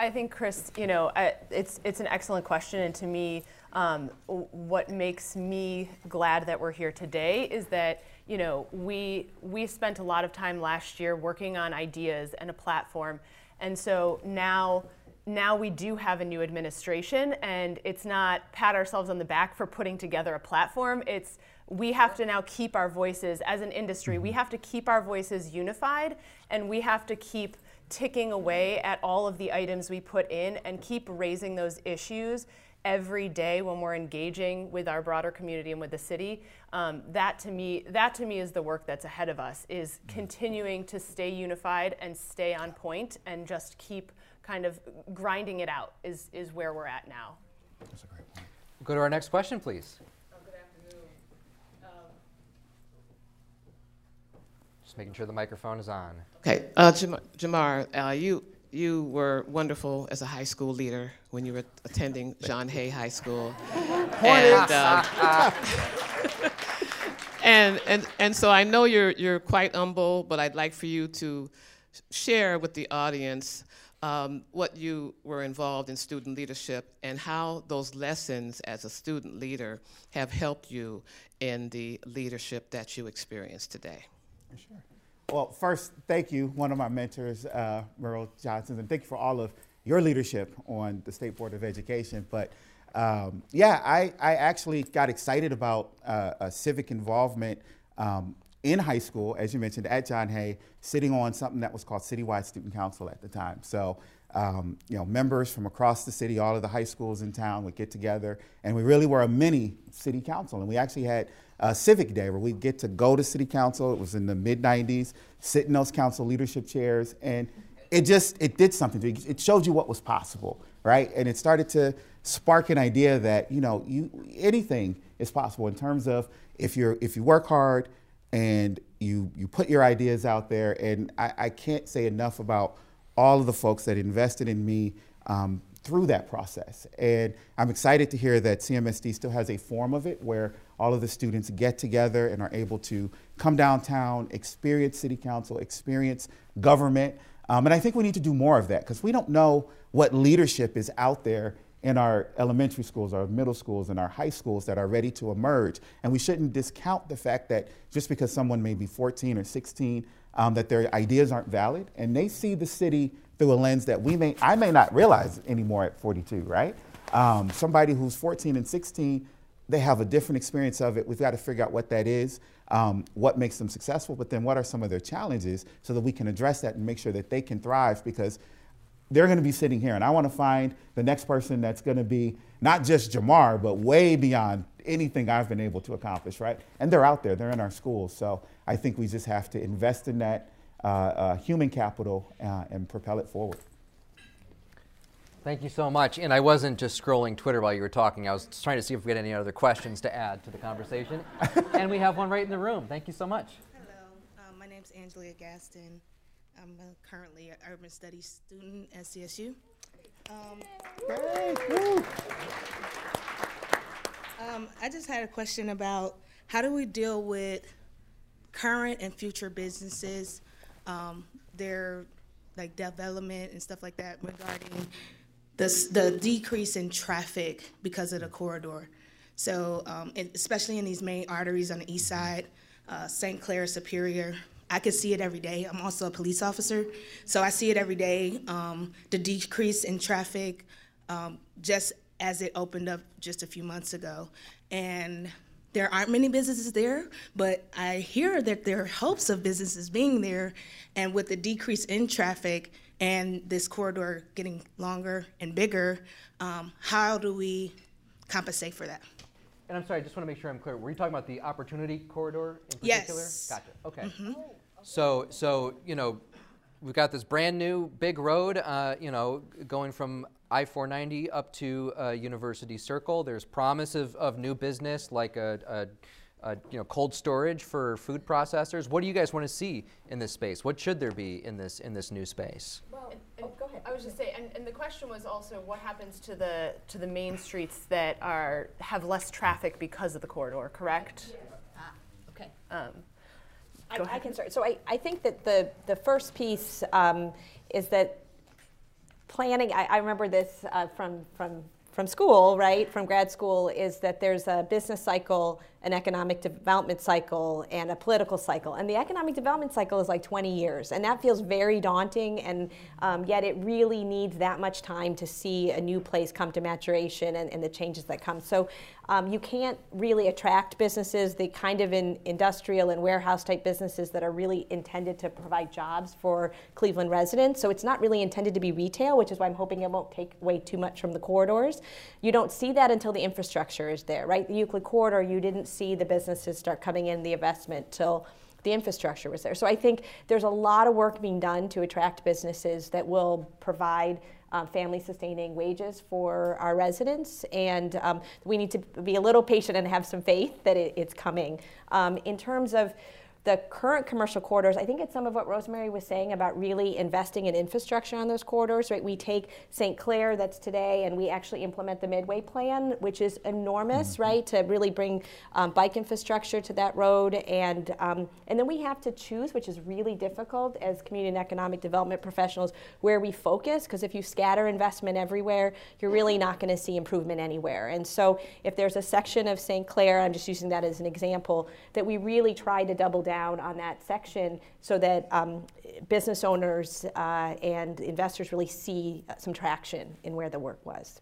Speaker 3: I think, Chris, you know, it's it's an excellent question, and to me, um, what makes me glad that we're here today is that you know we we spent a lot of time last year working on ideas and a platform, and so now now we do have a new administration, and it's not pat ourselves on the back for putting together a platform. It's we have to now keep our voices as an industry. We mm-hmm. have to keep our voices unified, and we have to keep ticking away at all of the items we put in and keep raising those issues every day when we're engaging with our broader community and with the city. Um, that to me, that to me is the work that's ahead of us. Is continuing to stay unified and stay on point and just keep kind of grinding it out. Is is where we're at now.
Speaker 4: That's a great point.
Speaker 1: Go to our next question, please. Just making sure the microphone is on.
Speaker 6: Okay, uh, Jam- Jamar, uh, you you were wonderful as a high school leader when you were attending John Hay High School, and, um, and and and so I know you're you're quite humble, but I'd like for you to share with the audience um, what you were involved in student leadership and how those lessons as a student leader have helped you in the leadership that you experience today.
Speaker 4: Sure. Well, first, thank you, one of my mentors, uh, Meryl Johnson, and thank you for all of your leadership on the State Board of Education. But um, yeah, I, I actually got excited about uh, civic involvement um, in high school, as you mentioned, at John Hay, sitting on something that was called Citywide Student Council at the time. So, um, you know, members from across the city, all of the high schools in town would get together, and we really were a mini city council. And we actually had uh, Civic Day, where we get to go to City Council. It was in the mid 90s, sit in those council leadership chairs, and it just it did something. It showed you what was possible, right? And it started to spark an idea that you know you anything is possible in terms of if you're if you work hard and you you put your ideas out there. And I, I can't say enough about all of the folks that invested in me. Um, through that process. And I'm excited to hear that CMSD still has a form of it where all of the students get together and are able to come downtown, experience city council, experience government. Um, and I think we need to do more of that because we don't know what leadership is out there in our elementary schools, our middle schools, and our high schools that are ready to emerge. And we shouldn't discount the fact that just because someone may be 14 or 16, um, that their ideas aren't valid, and they see the city through a lens that we may, I may not realize anymore at 42, right? Um, somebody who's 14 and 16, they have a different experience of it. We've got to figure out what that is, um, what makes them successful, but then what are some of their challenges so that we can address that and make sure that they can thrive because they're going to be sitting here. And I want to find the next person that's going to be not just Jamar, but way beyond anything I've been able to accomplish, right? And they're out there, they're in our schools. So I think we just have to invest in that human capital uh, and propel it forward.
Speaker 1: Thank you so much. And I wasn't just scrolling Twitter while you were talking. I was trying to see if we had any other questions to add to the conversation. and we have one right in the room. Thank you so much.
Speaker 7: Hello, um, my name is Angela Gaston. I'm currently an urban studies student at CSU. Um, um, I just had a question about how do we deal with current and future businesses, um, their like development and stuff like that regarding the, the decrease in traffic because of the corridor. So, um, especially in these main arteries on the east side, uh, St. Clair, Superior, I can see it every day. I'm also a police officer, so I see it every day. Um, the decrease in traffic, um, just as it opened up just a few months ago, and there aren't many businesses there, but I hear that there are hopes of businesses being there, and with the decrease in traffic and this corridor getting longer and bigger, um, how do we compensate for that?
Speaker 1: And I'm sorry, I just want to make sure I'm clear. Were you talking about the opportunity corridor in particular?
Speaker 7: Yes.
Speaker 1: Gotcha. Okay. Mm-hmm. So, so you know, we've got this brand new big road, uh, you know, going from I-490 up to uh, University Circle. There's promise of, of new business like a, a, a, you know cold storage for food processors. What do you guys want to see in this space? What should there be in this in this new space?
Speaker 3: Well, and, and oh, go ahead. I was just saying, and, and the question was also what happens to the to the main streets that are have less traffic because of the corridor, correct?
Speaker 2: Yes. Ah, okay. Um, I, I, can start. So I, I think that the, the first piece um, is that planning, I, I remember this uh, from, from, from school, right, from grad school, is that there's a business cycle an economic development cycle and a political cycle. And the economic development cycle is like 20 years, and that feels very daunting, and um, yet it really needs that much time to see a new place come to maturation and, and the changes that come. So um, you can't really attract businesses, the kind of in industrial and warehouse type businesses that are really intended to provide jobs for Cleveland residents. So it's not really intended to be retail, which is why I'm hoping it won't take away too much from the corridors. You don't see that until the infrastructure is there, right? The Euclid corridor, you didn't see the businesses start coming in, the investment till the infrastructure was there. So I think there's a lot of work being done to attract businesses that will provide um, family sustaining wages for our residents. And um, we need to be a little patient and have some faith that it, it's coming. Um, in terms of the current commercial corridors, I think it's some of what Rosemary was saying about really investing in infrastructure on those corridors, right? We take St. Clair that's today and we actually implement the Midway plan, which is enormous, mm-hmm. right? To really bring um, bike infrastructure to that road. And, um, and then we have to choose, which is really difficult as community and economic development professionals, where we focus, because if you scatter investment everywhere, you're really not going to see improvement anywhere. And so if there's a section of St. Clair, I'm just using that as an example, that we really try to double down down on that section so that um, business owners uh, and investors really see some traction in where the work was.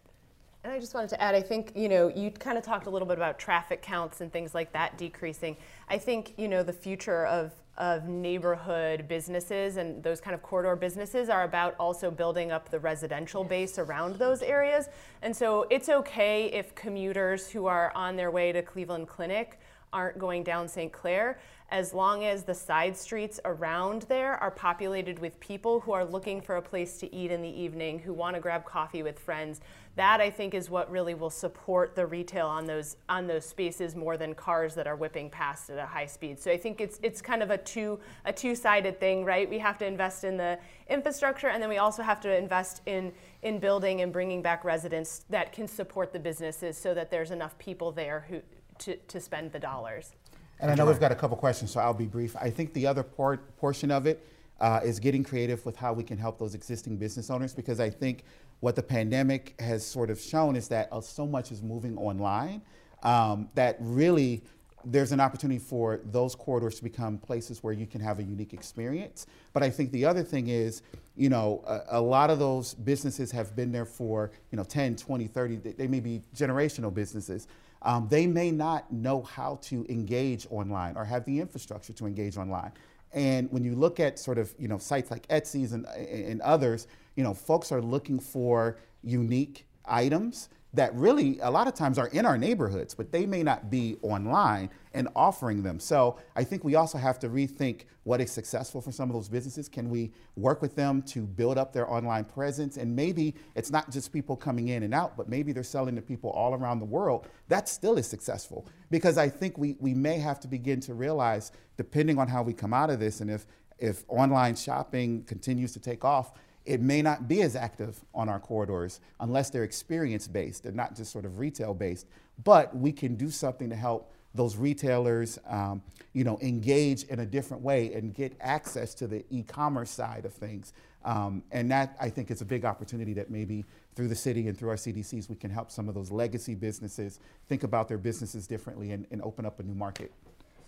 Speaker 3: And I just wanted to add, I think, you know, you kind of talked a little bit about traffic counts and things like that decreasing. I think, you know, the future of, of neighborhood businesses and those kind of corridor businesses are about also building up the residential base around those areas. And so it's okay if commuters who are on their way to Cleveland Clinic aren't going down St. Clair as long as the side streets around there are populated with people who are looking for a place to eat in the evening, who want to grab coffee with friends. That I think is what really will support the retail on those on those spaces more than cars that are whipping past at a high speed. So I think it's it's kind of a two a two-sided thing, right? We have to invest in the infrastructure and then we also have to invest in in building and bringing back residents that can support the businesses so that there's enough people there who to, to spend the dollars.
Speaker 4: And I know we've got a couple questions, so I'll be brief. I think the other part, portion of it uh, is getting creative with how we can help those existing business owners because I think what the pandemic has sort of shown is that uh, so much is moving online um, that really there's an opportunity for those corridors to become places where you can have a unique experience. But I think the other thing is, you know, a, a, lot of those businesses have been there for, you know, 10, 20, 30, they may be generational businesses. Um, they may not know how to engage online or have the infrastructure to engage online. And when you look at sort of you know sites like Etsy's and, and others, you know folks are looking for unique items that really a lot of times are in our neighborhoods, but they may not be online and offering them. So I think we also have to rethink what is successful for some of those businesses. Can we work with them to build up their online presence? And maybe it's not just people coming in and out, but maybe they're selling to people all around the world. That still is successful because I think we, we may have to begin to realize, depending on how we come out of this, and if if online shopping continues to take off, it may not be as active on our corridors unless they're experience based and not just sort of retail based. But we can do something to help those retailers, um, you know, engage in a different way and get access to the e-commerce side of things. Um, and that I think is a big opportunity that maybe through the city and through our CDCs we can help some of those legacy businesses think about their businesses differently and, and open up a new market.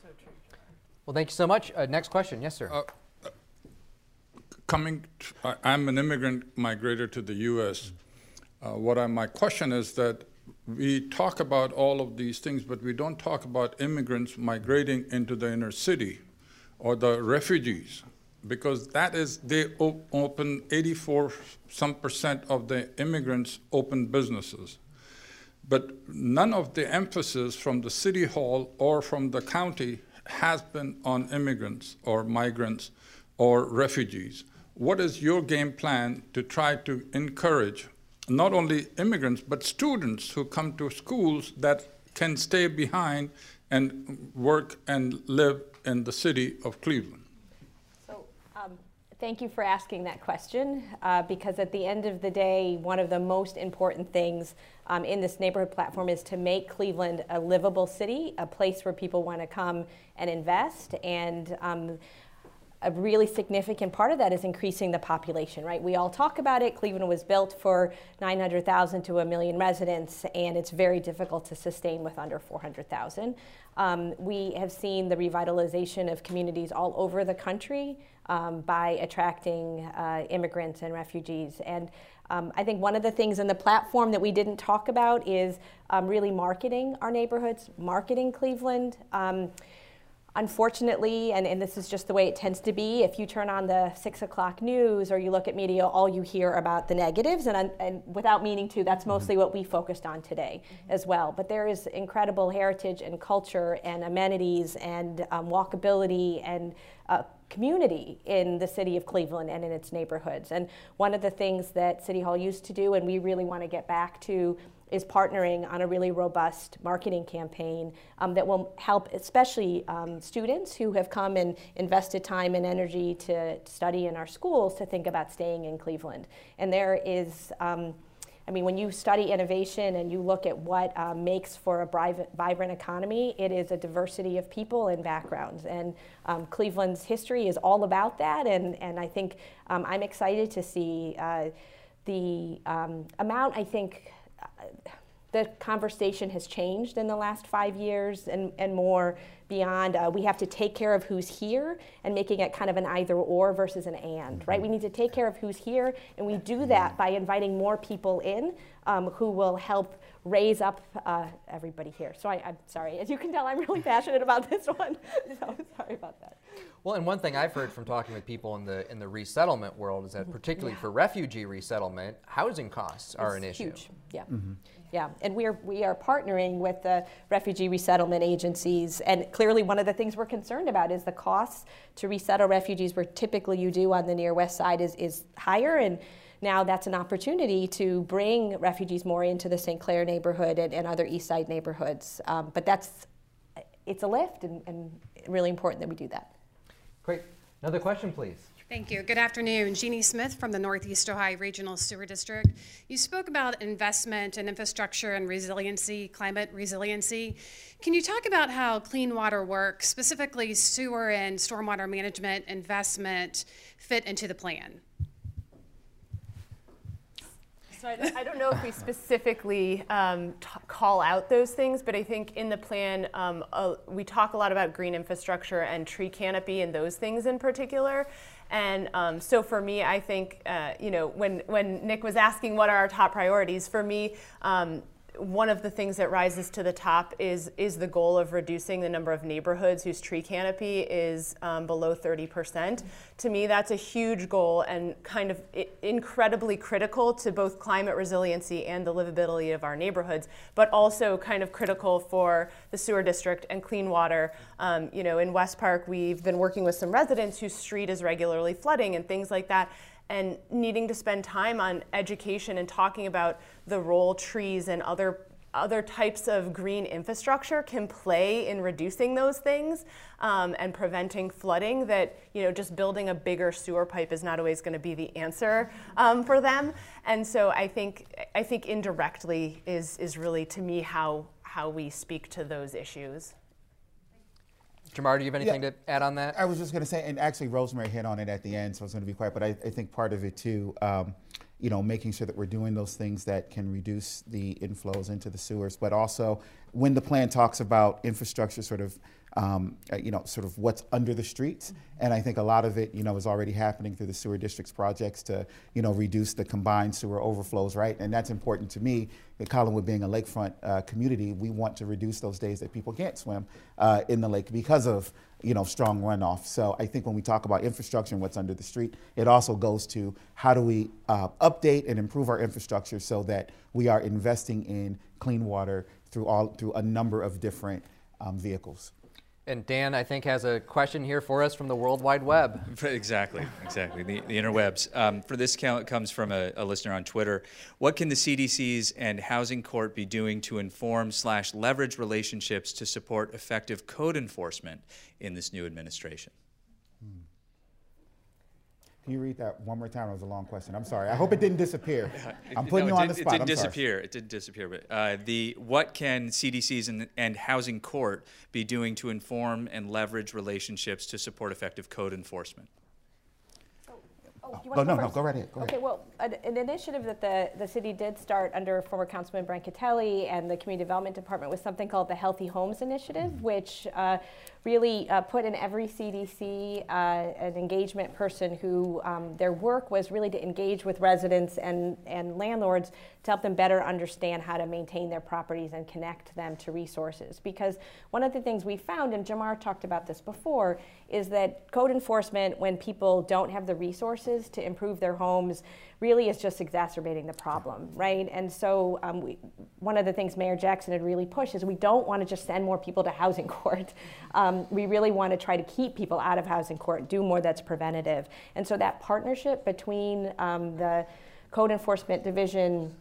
Speaker 4: So
Speaker 1: well, thank you so much. Uh, next question, yes, sir. Uh,
Speaker 8: coming, I'm an immigrant migrator to the U.S. Uh, what I, my question is that we talk about all of these things, but we don't talk about immigrants migrating into the inner city or the refugees, because that is they op- open 84 some percent of the immigrants open businesses. But none of the emphasis from the city hall or from the county has been on immigrants or migrants or refugees what is your game plan to try to encourage not only immigrants but students who come to schools that can stay behind and work and live in the city of Cleveland?
Speaker 2: So, um, thank you for asking that question uh, because at the end of the day, one of the most important things um, in this neighborhood platform is to make Cleveland a livable city, a place where people want to come and invest. And um, a really significant part of that is increasing the population, right? We all talk about it. Cleveland was built for 900,000 to a million residents, and it's very difficult to sustain with under 400,000. Um, we have seen the revitalization of communities all over the country um, by attracting uh, immigrants and refugees. And um, I think one of the things in the platform that we didn't talk about is um, really marketing our neighborhoods, marketing Cleveland. Unfortunately, and, and this is just the way it tends to be, if you turn on the six o'clock news or you look at media, all you hear about the negatives, and, and without meaning to, that's mm-hmm. mostly what we focused on today mm-hmm. as well. But there is incredible heritage and culture and amenities and um, walkability and uh, community in the city of Cleveland and in its neighborhoods. And one of the things that City Hall used to do, and we really want to get back to, is partnering on a really robust marketing campaign um, that will help, especially um, students who have come and invested time and energy to study in our schools, to think about staying in Cleveland. And there is um, I mean, when you study innovation and you look at what uh, makes for a vibrant economy, it is a diversity of people and backgrounds. And um, Cleveland's history is all about that. And, and I think um, I'm excited to see uh, the um, amount, I think, the conversation has changed in the last five years and, and more beyond uh, we have to take care of who's here and making it kind of an either or versus an and, right? We need to take care of who's here, and we do that by inviting more people in um, who will help raise up uh, everybody here. So I, am sorry. As you can tell, I'm really passionate about this one. so sorry about that.
Speaker 1: Well, and one thing I've heard from talking with people in the in the resettlement world is that mm-hmm. particularly yeah. for refugee resettlement, housing costs are
Speaker 2: it's
Speaker 1: an issue.
Speaker 2: Huge. Yeah. Mm-hmm. Yeah, and we are we are partnering with the refugee resettlement agencies, and clearly one of the things we're concerned about is the costs to resettle refugees, where typically you do on the near west side is is higher, and now that's an opportunity to bring refugees more into the St. Clair neighborhood and, and other East Side neighborhoods. Um, but that's it's a lift, and, and really important that we do that.
Speaker 1: Great. Another question, please.
Speaker 9: Thank you. Good afternoon. Jeannie Smith from the Northeast Ohio Regional Sewer District. You spoke about investment and in infrastructure and resiliency, climate resiliency. Can you talk about how clean water works, specifically sewer and stormwater management investment, fit into the plan?
Speaker 3: So I, I, don't know if we specifically um, call out those things, but I think in the plan um, uh, we talk a lot about green infrastructure and tree canopy and those things in particular. And um, so for me, I think, uh, you know, when, when Nick was asking what are our top priorities, for me, um, one of the things that rises to the top is is the goal of reducing the number of neighborhoods whose tree canopy is um, below 30%. To me, that's a huge goal and kind of incredibly critical to both climate resiliency and the livability of our neighborhoods, but also kind of critical for the sewer district and clean water. Um, you know, in West Park, we've been working with some residents whose street is regularly flooding and things like that and needing to spend time on education and talking about the role trees and other other types of green infrastructure can play in reducing those things um, and preventing flooding that you know just building a bigger sewer pipe is not always going to be the answer um, for them. And so i think i think indirectly is is really to me how how we speak to those issues
Speaker 1: Jamar, do you have anything yeah, to add on that?
Speaker 4: I was just going to say, and actually Rosemary hit on it at the end, so I was going to be quiet, but I, I think part of it too, um, you know, making sure that we're doing those things that can reduce the inflows into the sewers, but also when the plan talks about infrastructure sort of um, uh, you know, sort of what's under the streets. And I think a lot of it, you know, is already happening through the sewer districts projects to, you know, reduce the combined sewer overflows, right? And that's important to me. The Collinwood being a lakefront uh, community, we want to reduce those days that people can't swim uh, in the lake because of, you know, strong runoff. So I think when we talk about infrastructure and what's under the street, it also goes to how do we uh, update and improve our infrastructure so that we are investing in clean water through all through a number of different um, vehicles.
Speaker 1: And Dan, I think, has a question here for us from the World Wide Web.
Speaker 10: Exactly, exactly, the, the interwebs. Um, for this count, comes from a, a, listener on Twitter. What can the CDCs and Housing Court be doing to inform slash leverage relationships to support effective code enforcement in this new administration?
Speaker 4: Can you read that one more time? It was a long question. I'm sorry. I hope it didn't disappear. I'm putting
Speaker 10: no,
Speaker 4: you
Speaker 10: it
Speaker 4: on the
Speaker 10: did-
Speaker 4: spot.
Speaker 10: It
Speaker 4: I'm
Speaker 10: didn't
Speaker 4: sorry.
Speaker 10: disappear. It didn't disappear. But uh, the what can CDCs and, and Housing Court be doing to inform and leverage relationships to support effective code enforcement?
Speaker 2: Oh,
Speaker 4: Oh, no, no, go right ahead, go
Speaker 2: okay,
Speaker 4: ahead.
Speaker 2: well, an, an initiative that the, the city did start under former Councilman Brancatelli and the Community Development Department was something called the Healthy Homes Initiative,
Speaker 4: Mm-hmm.
Speaker 2: which uh, really uh, put in every CDC uh, an engagement person who um, their work was really to engage with residents and, and landlords to help them better understand how to maintain their properties and connect them to resources. Because one of the things we found, and Jamar talked about this before, is that code enforcement, when people don't have the resources to improve their homes, really is just exacerbating the problem, right? And so, um, we, one of the things Mayor Jackson had really pushed is we don't want to just send more people to housing court. Um, we really want to try to keep people out of housing court, do more that's preventative. And so, that partnership between um, the Code Enforcement Division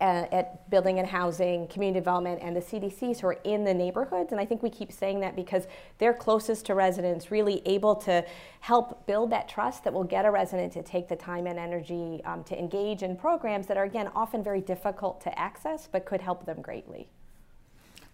Speaker 2: at Building and Housing, Community Development, and the CDCs who are in the neighborhoods. And I think we keep saying that because they're closest to residents, really able to help build that trust that will get a resident to take the time and energy um, to engage in programs that are, again, often very difficult to access but could help them greatly.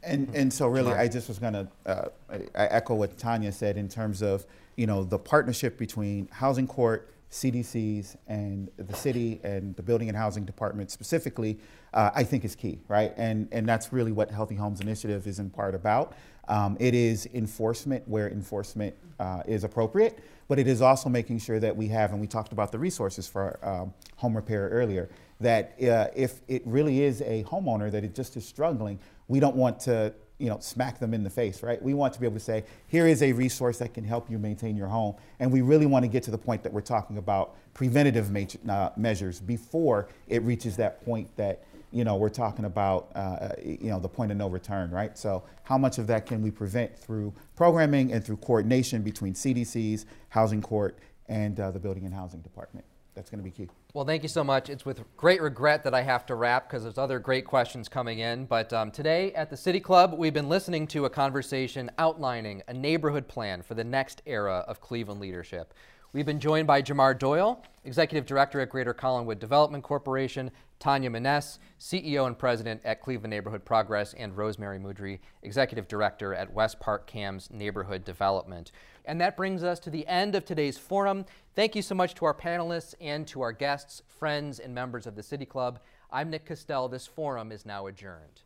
Speaker 4: And, and so really, I just was gonna, uh, I I echo what Tania said in terms of, you know, the partnership between Housing Court, CDCs, and the city and the Building and Housing Department specifically, uh, I think is key, right? And, and that's really what Healthy Homes Initiative is in part about. Um, it is enforcement where enforcement uh, is appropriate, but it is also making sure that we have, and we talked about the resources for um, home repair earlier, that uh, if it really is a homeowner that it just is struggling, we don't want to you know smack them in the face right? We want to be able to say here is a resource that can help you maintain your home. And we really want to get to the point that we're talking about preventative uh, measures before it reaches that point that you know we're talking about uh, you know the point of no return right? So how much of that can we prevent through programming and through coordination between cdcs housing court and uh, the building and housing department that's going to be key
Speaker 1: Well, thank you so much. It's with great regret that I have to wrap because there's other great questions coming in. But um, today at the City Club, we've been listening to a conversation outlining a neighborhood plan for the next era of Cleveland leadership. We've been joined by Jamar Doyle, Executive Director at Greater Collinwood Development Corporation, Tania Menesse, CEO and President at Cleveland Neighborhood Progress, and Rosemary Mudry, Executive Director at West Park Kamm's Neighborhood Development. And that brings us to the end of today's forum. Thank you so much to our panelists and to our guests, friends, and members of the City Club. I'm Nick Castele. This forum is now adjourned.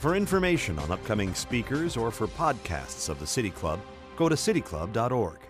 Speaker 11: For information on upcoming speakers or for podcasts of the City Club, go to cityclub.org.